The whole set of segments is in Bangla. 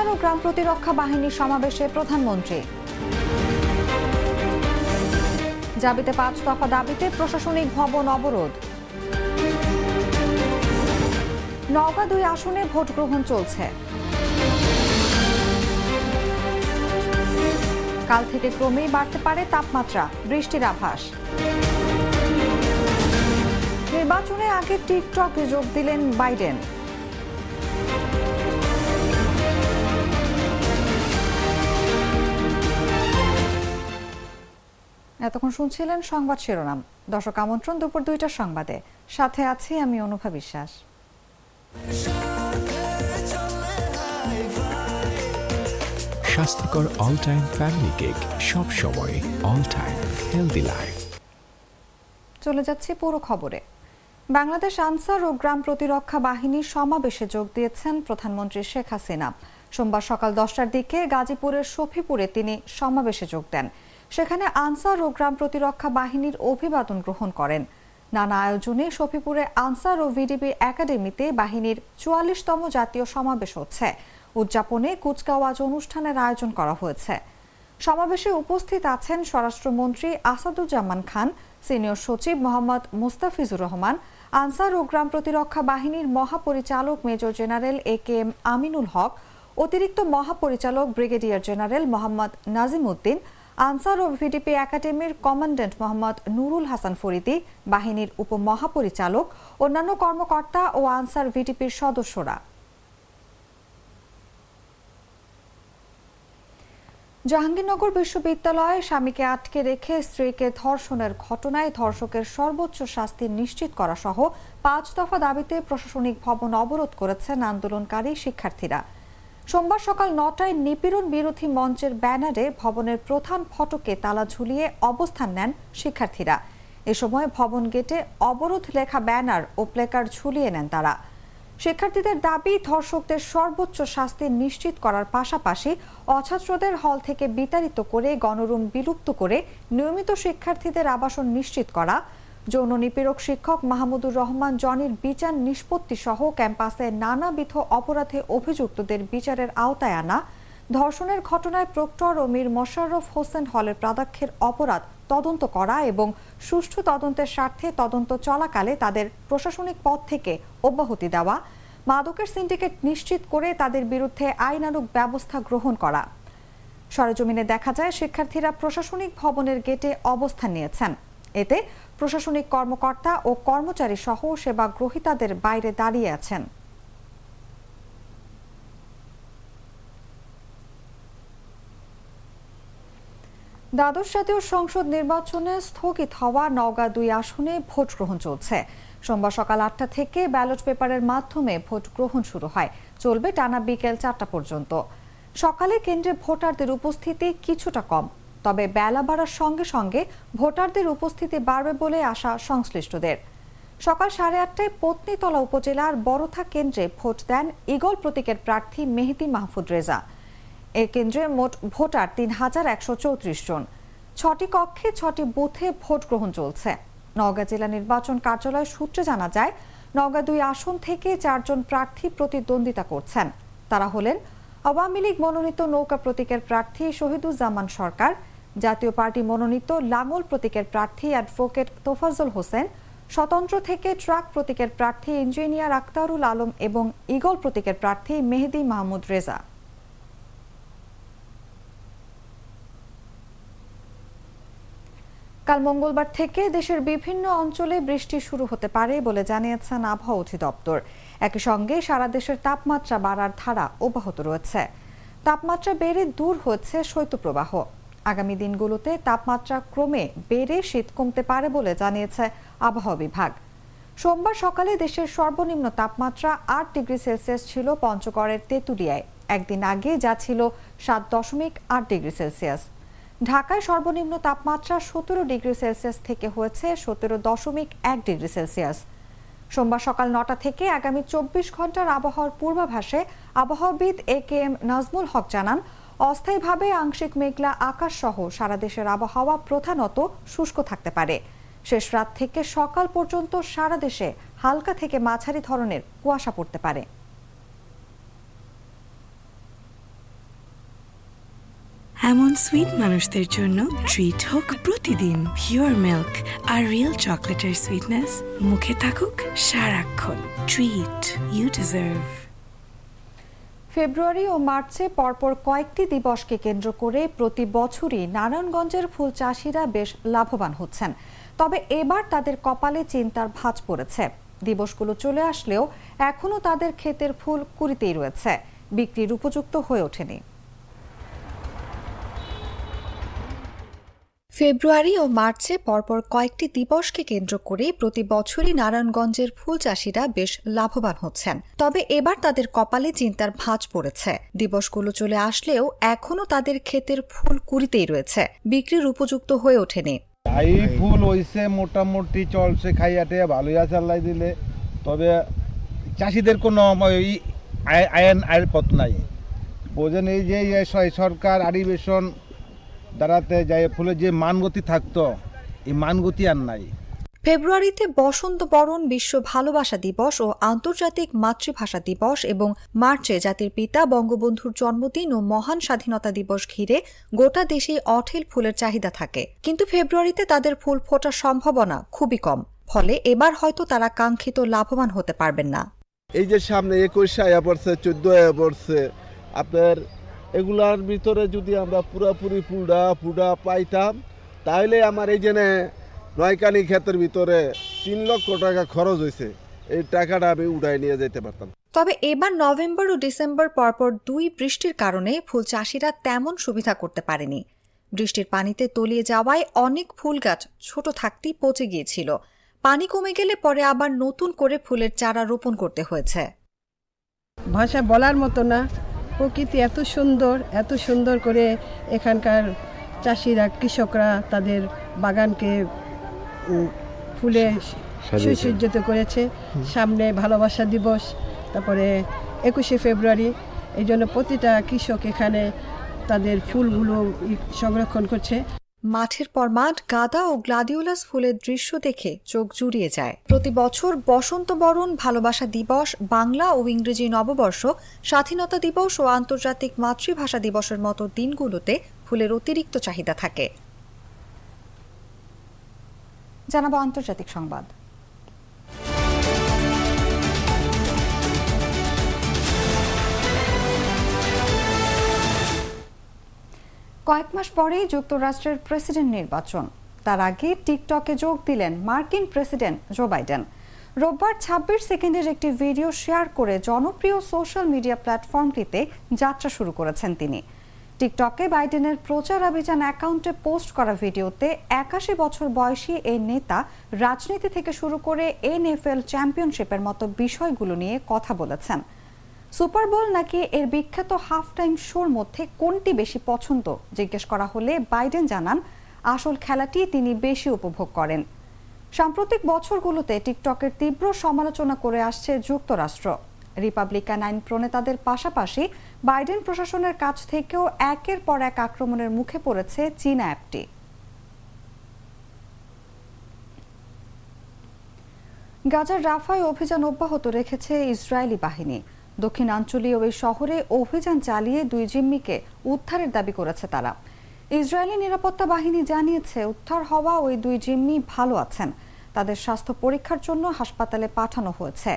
আনসার ও গ্রাম প্রতিরক্ষা বাহিনীর সমাবেশে প্রধানমন্ত্রী। জাবিতে পাঁচ দফা দাবিতে প্রশাসনিক ভবন অবরোধ। নওগাঁ দুই আসনে ভোট গ্রহণ চলছে। কাল থেকে ক্রমেই বাড়তে পারে তাপমাত্রা, বৃষ্টির আভাস। নির্বাচনের আগে টিকটকে যোগ দিলেন বাইডেন। এতক্ষণ শুনছিলেন সংবাদ শিরোনাম। দর্শক আমন্ত্রণ দুপুর দুইটার সংবাদে। সাথে আছি আমি অনুভা বিশ্বাস। স্বাস্থ্যকর অল টাইম ফ্যামিলি কেক সব সময় অল টাইম হেলদি লাইফ চলে যাচ্ছি পুরো খবরে। বাংলাদেশ আনসার ও গ্রাম প্রতিরক্ষা বাহিনীর সমাবেশে যোগ দিয়েছেন প্রধানমন্ত্রী শেখ হাসিনা। সোমবার সকাল দশটার দিকে গাজীপুরের সফিপুরে তিনি সমাবেশে যোগ দেন। সেখানে আনসার ও গ্রাম প্রতিরক্ষা বাহিনীর অভিবাদন গ্রহণ করেন। নানা আয়োজনে সফিপুরে আনসার ও ভিডিপি একাডেমিতে বাহিনীর চুয়াল্লিশতম জাতীয় সমাবেশ হচ্ছে। উদযাপনে কুচকাওয়াজ অনুষ্ঠানের আয়োজন করা হয়েছে। সমাবেশে উপস্থিত আছেন স্বরাষ্ট্রমন্ত্রী আসাদুজ্জামান খান, সিনিয়র সচিব মোহাম্মদ মুস্তাফিজুর রহমান, আনসার ও গ্রাম প্রতিরক্ষা বাহিনীর মহাপরিচালক major general A K M Aminul Haque, অতিরিক্ত মহাপরিচালক ব্রিগেডিয়ার জেনারেল মোহাম্মদ নাজিম উদ্দিন আনসার ও ভিডিপি একাডেমির কমান্ড্যান্ট মোহাম্মদ নুরুল হাসান ফরিদি, বাহিনীর উপমহাপরিচালক, অন্যান্য কর্মকর্তা ও আনসার ভিডিপির সদস্যরা। জাহাঙ্গীরনগর বিশ্ববিদ্যালয়ে স্বামীকে আটকে রেখে স্ত্রীকে ধর্ষণের ঘটনায় ধর্ষকের সর্বোচ্চ শাস্তি নিশ্চিত করা সহ পাঁচ দফা দাবিতে প্রশাসনিক ভবন অবরোধ করেছেন আন্দোলনকারী শিক্ষার্থীরা। সোমবার সকাল নটায় নিপীড়ন বিরোধী মঞ্চের ব্যানারে ভবনের প্রধান ফটকে তালা ঝুলিয়ে অবস্থান নেন শিক্ষার্থীরা। এ সময় ভবন গেটে অবরোধ লেখা ব্যানার ও প্লেকার ঝুলিয়ে নেন তারা। শিক্ষার্থীদের দাবি, ধর্ষকদের সর্বোচ্চ শাস্তি নিশ্চিত করার পাশাপাশি অছাত্রদের হল থেকে বিতাড়িত করে গণরুম বিলুপ্ত করে নিয়মিত শিক্ষার্থীদের আবাসন নিশ্চিত করা যৌন নিপীড়ক শিক্ষক মাহমুদুর রহমান, জনির বিচার নিষ্পত্তি সহ ক্যাম্পাসে নানাবিধ অপরাধে অভিযুক্তদের বিচারের আওতায় আনা, ধর্ষণের ঘটনায় প্রক্টর ও মীর মোশাররফ হোসেন হলের প্রাধ্যক্ষের অপরাধ তদন্ত করা এবং সুষ্ঠু তদন্তের স্বার্থে তদন্ত চলাকালে তাদের প্রশাসনিক পদ থেকে অব্যাহতি দেওয়া, মাদকের সিন্ডিকেট নিশ্চিত করে তাদের বিরুদ্ধে আইনানুগ ব্যবস্থা গ্রহণ করা। সরেজমিনে দেখা যায়, শিক্ষার্থীরা প্রশাসনিক ভবনের গেটে অবস্থান নিয়েছেন। এতে প্রশাসনিক কর্মকর্তা ও কর্মচারী সহ সেবা গ্রহীতাদের বাইরে দাঁড়িয়ে আছেন। দ্বাদশ জাতীয় সংসদ নির্বাচনে স্থগিত হওয়া নওগাঁ দুই আসনে ভোট গ্রহণ চলছে। সোমবার সকাল আটটা থেকে ব্যালট পেপারের মাধ্যমে ভোট গ্রহণ শুরু হয়। চলবে টানা বিকেল চারটা পর্যন্ত। সকালে কেন্দ্রে ভোটারদের উপস্থিতি কিছুটা কম। তবে বেলা বাড়ার সঙ্গে সঙ্গে ভোটারদের উপস্থিতি বাড়বে বলে আশা সংশ্লিষ্টদের। সকাল সাড়ে আটটায় পত্নীতলা উপজেলার বড়থা কেন্দ্রে ভোট দেন ইগল প্রতীকের প্রার্থী মেহেদি মাহফুদ রেজা। এ কেন্দ্রে মোট ভোটার তিন হাজার একশো চৌত্রিশ জন। ছটি কক্ষে, ছটি বুথে ভোট গ্রহণ চলছে। নওগাঁ জেলা নির্বাচন কার্যালয় সূত্রে জানা যায়, নওগাঁ দুই আসন থেকে চারজন প্রার্থী প্রতিদ্বন্দ্বিতা করছেন। তারা হলেন আওয়ামী লীগ মনোনীত নৌকা প্রতীকের প্রার্থী শহীদুজ্জামান সরকার জাতীয় পার্টি মনোনীত লাঙ্গল প্রতীকের প্রার্থী অ্যাডভোকেট তোফাজল হোসেন, স্বতন্ত্র থেকে ট্রাক প্রতীকের প্রার্থী ইঞ্জিনিয়ার আক্তারুল আলম এবং ইগল প্রতীকের প্রার্থী মেহেদি মাহমুদ রেজা। কাল মঙ্গলবার থেকে দেশের বিভিন্ন অঞ্চলে বৃষ্টি শুরু হতে পারে বলে জানিয়েছেন আবহাওয়া অধিদপ্তর। একই সঙ্গে সারা দেশের তাপমাত্রা বাড়ার ধারা অব্যাহত রয়েছে। তাপমাত্রা বেড়ে দূর হচ্ছে শৈত্যপ্রবাহ। আগামী দিনগুলোতে তাপমাত্রা ক্রমে বেড়ে শীত কমতে পারে বলে জানিয়েছে আবহাওয়া বিভাগ। সোমবার সকালে দেশের সর্বনিম্ন তাপমাত্রা আট ডিগ্রি সেলসিয়াস ছিল পঞ্চগড়ের তেঁতুলিয়ায়। একদিন আগে যা ছিল সাত দশমিক আট ডিগ্রি সেলসিয়াস। ঢাকায় সর্বনিম্ন তাপমাত্রা সতেরো ডিগ্রি সেলসিয়াস থেকে হয়েছে সতেরো দশমিক এক ডিগ্রি সেলসিয়াস। সোমবার সকাল নটা থেকে আগামী চব্বিশ ঘণ্টার আবহাওয়ার পূর্বাভাসে আবহাওয়াবিদ এ কে এম নাজমুল হক জানান অস্থায়ীভাবে আংশিক মেঘলা আকাশ সহ সারা দেশের আবহাওয়া প্রধানত শুষ্ক থাকতে পারে। শেষ রাত থেকে সকাল পর্যন্ত সারা দেশে হালকা থেকে মাঝারি ধরনের কুয়াশা পড়তে পারে। এমন সুইট মানুষদের জন্য ট্রিট হোক প্রতিদিন। পিওর মিল্ক আর রিয়েল চকলেটের সুইটনেস মুখে থাকুক সারাক্ষণ। ট্রিট ইউ ডিজার্ভ ফেব্রুয়ারি ও মার্চে পরপর কয়েকটি দিবসকে কেন্দ্র করে প্রতি বছরই নারায়ণগঞ্জের ফুল চাষিরা বেশ লাভবান হচ্ছেন। তবে এবার তাদের কপালে চিন্তার ভাঁজ পড়েছে। দিবসগুলো চলে আসলেও এখনও তাদের ক্ষেতের ফুল কুড়িতেই রয়েছে। বিক্রির উপযুক্ত হয়ে ওঠেনি। ফেব্রুয়ারি ও মার্চে পরপর কয়েকটি দিবসকে কেন্দ্র করে প্রতি বছরই নারায়ণগঞ্জের ফুল চাষিরা বেশ লাভবান হচ্ছেন। তবে এবার তাদের কপালে চিন্তার ভাঁজ পড়েছে। দিবসগুলো চলে আসলেও এখনও তাদের ক্ষেতের ফুল কুড়িতেই রয়েছে। বিক্রির উপযুক্ত হয়ে ওঠেনি। এই ফুল হইছে মোটামুটি চলছে খাইয়াটে, ভালোই আছে দিলে। তবে চাষিদের কোনো ওই আয়- আইন আয়ের পথ নাই। বোঝেন এই যে সরকার আদিবেশন দাঁড়াতে যায় ফুলের যে মানগতি থাকতো এই মানগতি আর নাই। ফেব্রুয়ারিতে বসন্ত বরণ বিশ্ব ভালোবাসা দিবস ও আন্তর্জাতিক মাতৃভাষা দিবস এবং মার্চে জাতির পিতা বঙ্গবন্ধুর জন্মদিন ও মহান স্বাধীনতা দিবস ঘিরে গোটা দেশে অঠেল ফুলের চাহিদা থাকে। কিন্তু ফেব্রুয়ারিতে তাদের ফুল ফোটার সম্ভাবনা খুবই কম। ফলে এবার হয়তো তারা কাঙ্ক্ষিত লাভবান হতে পারবেন না। এই যে সামনে একুশ আয়া পড়ছে চোদ্দ আয়া পড়ছে আপনার এগুলার ভিতরে যদি আমরা পুরাপুরি পুডা পুডা পাইতাম তাহলে আমার এই জেনে নয়কানি ক্ষেতের ভিতরে তিন লক্ষ টাকা খরচ হয়েছে এই টাকাটা আমি উড়াই নিয়ে যেতে পারতাম। তবে এবার নভেম্বর ও ডিসেম্বর পরপর দুই বৃষ্টির কারণে ফুল চাষিরা তেমন সুবিধা করতে পারেনি। বৃষ্টির পানিতে তলিয়ে যাওয়ায় অনেক ফুল গাছ ছোট থাকতেই পচে গিয়েছিল। পানি কমে গেলে পরে আবার নতুন করে ফুলের চারা রোপণ করতে হয়েছে। ভাষা বলার মতো না। প্রকৃতি এত সুন্দর এত সুন্দর করে এখানকার চাষিরা কৃষকরা তাদের বাগানকে ফুলে সুসজ্জিত করেছে। সামনে ভালোবাসা দিবস তারপরে একুশে ফেব্রুয়ারি এই জন্য প্রতিটা কৃষক এখানে তাদের ফুলগুলো সংরক্ষণ করছে। মাঠের পর মাঠ গাদা ও গ্লাডিওলাস ফুলের দৃশ্য দেখে চোখ জুড়িয়ে যায়। প্রতি বছর বসন্ত বরণ, ভালোবাসা দিবস, বাংলা ও ইংরেজি নববর্ষ, স্বাধীনতা দিবস ও আন্তর্জাতিক মাতৃভাষা দিবসের মতো দিনগুলোতে ফুলের অতিরিক্ত চাহিদা থাকে। জানাব আন্তর্জাতিক সংবাদ। কয়েক মাস পরেই যুক্তরাষ্ট্রের প্রেসিডেন্ট নির্বাচন। তার আগে টিকটকে যোগ দিলেন মার্কিন প্রেসিডেন্ট জো বাইডেন। রোববার ছাব্বিশ সেকেন্ডের একটি ভিডিও শেয়ার করে জনপ্রিয় সোশ্যাল মিডিয়া প্ল্যাটফর্মটিতে যাত্রা শুরু করেছেন তিনি। টিকটকে বাইডেনের প্রচার অভিযান অ্যাকাউন্টে পোস্ট করা ভিডিওতে একাশি বছর বয়সী এই নেতা রাজনীতি থেকে শুরু করে এনএফএল চ্যাম্পিয়নশিপের মতো বিষয়গুলো নিয়ে কথা বলেছেন। সুপার বোল নাকি এর বিখ্যাত হাফ টাইম শোর মধ্যে কোনটি বেশি পছন্দ? জিজ্ঞেস করা হলে বাইডেন জানান, আসল খেলাটি তিনি বেশি উপভোগ করেন। সাম্প্রতিক বছরগুলোতে টিকটকের তীব্র সমালোচনা করে আসছে যুক্তরাষ্ট্র। রিপাবলিকান আইন প্রণেতাদের পাশাপাশি বাইডেন প্রশাসনের কাছ থেকেও একের পর এক আক্রমণের মুখে পড়েছে চীনা অ্যাপটি। গাজার রাফায় অভিযান অব্যাহত রেখেছে ইসরায়েলি বাহিনী। দক্ষিণাঞ্চলীয় ওই শহরে অভিযান চালিয়ে দুই জিম্মিকে উদ্ধারের দাবি করেছে তারা। ইসরায়েলি নিরাপত্তা বাহিনী জানিয়েছে, উদ্ধার হওয়া ওই দুই জিম্মি ভালো আছেন। তাদের স্বাস্থ্য পরীক্ষার জন্য হাসপাতালে পাঠানো হয়েছে।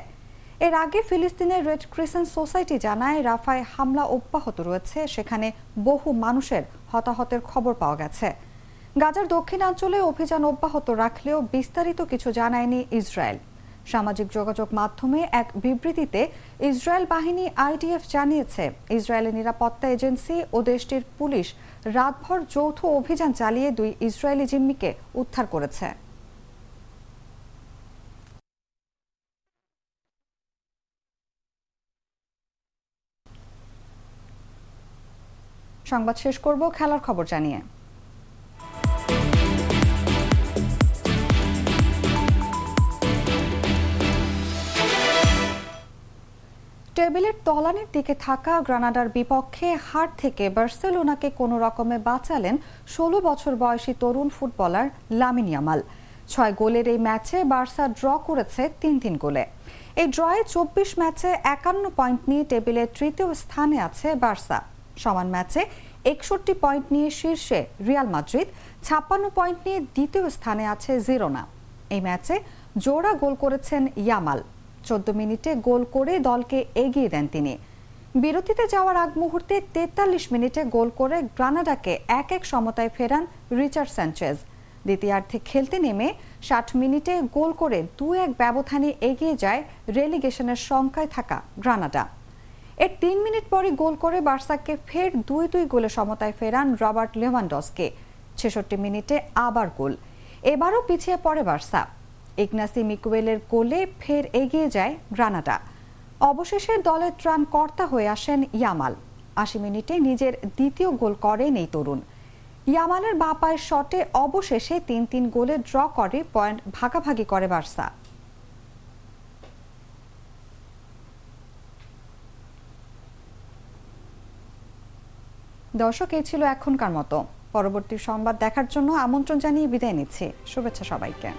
এর আগে ফিলিস্তিনের রেড ক্রিসেন্ট সোসাইটি জানায়, রাফায় হামলা অব্যাহত রয়েছে। সেখানে বহু মানুষের হতাহতের খবর পাওয়া গেছে। গাজার দক্ষিণাঞ্চলে অভিযান অব্যাহত রাখলেও বিস্তারিত কিছু জানায়নি ইসরায়েল। সামাজিক যোগাযোগ মাধ্যমে এক বিবৃতিতে ইসরায়েল বাহিনী আইডিএফ জানিয়েছে, ইসরায়েলের নিরাপত্তা এজেন্সি ও দেশটির পুলিশ রাতভর যৌথ অভিযান চালিয়ে দুই ইসরায়েলি জিম্মিকে উদ্ধার করেছে। সংবাদ শেষ করব, খেলার খবর জানিয়ে। টেবিলের তলানির দিকে থাকা গ্রানাডার বিপক্ষে হার থেকে বার্সেলোনাকে কোনো রকমে বাঁচালেন ষোলো বছর বয়সী তরুণ ফুটবলার লামিন ইয়ামাল। ছয় গোলের এই ম্যাচে বার্সা ড্র করেছে তিন তিন গোলে। এই ড্রয়ে চব্বিশ ম্যাচে একান্ন পয়েন্ট নিয়ে টেবিলের তৃতীয় স্থানে আছে বার্সা। সমান ম্যাচে একষট্টি পয়েন্ট নিয়ে শীর্ষে রিয়াল মাদ্রিদ, ছাপ্পান্ন পয়েন্ট নিয়ে দ্বিতীয় স্থানে আছে জিরোনা। এই ম্যাচে জোড়া গোল করেছেন ইয়ামাল। চোদ্দ মিনিটে গোল করে দলকে এগিয়ে দেন তিনি। বিরতিতে যাওয়ার আগ মুহূর্তে তেতাল্লিশ মিনিটে গোল করে গ্রানাডাকে এক এক সমতায় ফেরান রিচার্ড স্যাঞ্চেজ দ্বিতীয়ার্ধে খেলতে নেমে ষাট মিনিটে গোল করে দু এক ব্যবধানে এগিয়ে যায় রেলিগেশনের সংখ্যায় থাকা গ্রানাডা। এর তিন মিনিট পরই গোল করে বার্সাকে ফের দুই দুই গোলে সমতায় ফেরান রবার্ট লেভানডসকে। ছেষট্টি মিনিটে আবার গোল। এবারও পিছিয়ে পড়ে বার্সা। ইগনাসি মিকুয়েলের গোলে ফের এগিয়ে যায় গ্রানাডা। অবশেষে দলের ত্রাণ কর্তা হয়ে আসেন ইয়ামাল। আশি মিনিটে নিজের দ্বিতীয় গোল করেন এই তরুণ। ইয়ামালের বাঁ পায়ের শটে অবশেষে তিন তিন গোলে ড্র করে পয়েন্ট ভাগাভাগি করে বার্সা। দর্শক এই ছিল এখনকার মতো। পরবর্তী সংবাদ দেখার জন্য আমন্ত্রণ জানিয়ে বিদায় নিচ্ছি। শুভেচ্ছা সবাইকে।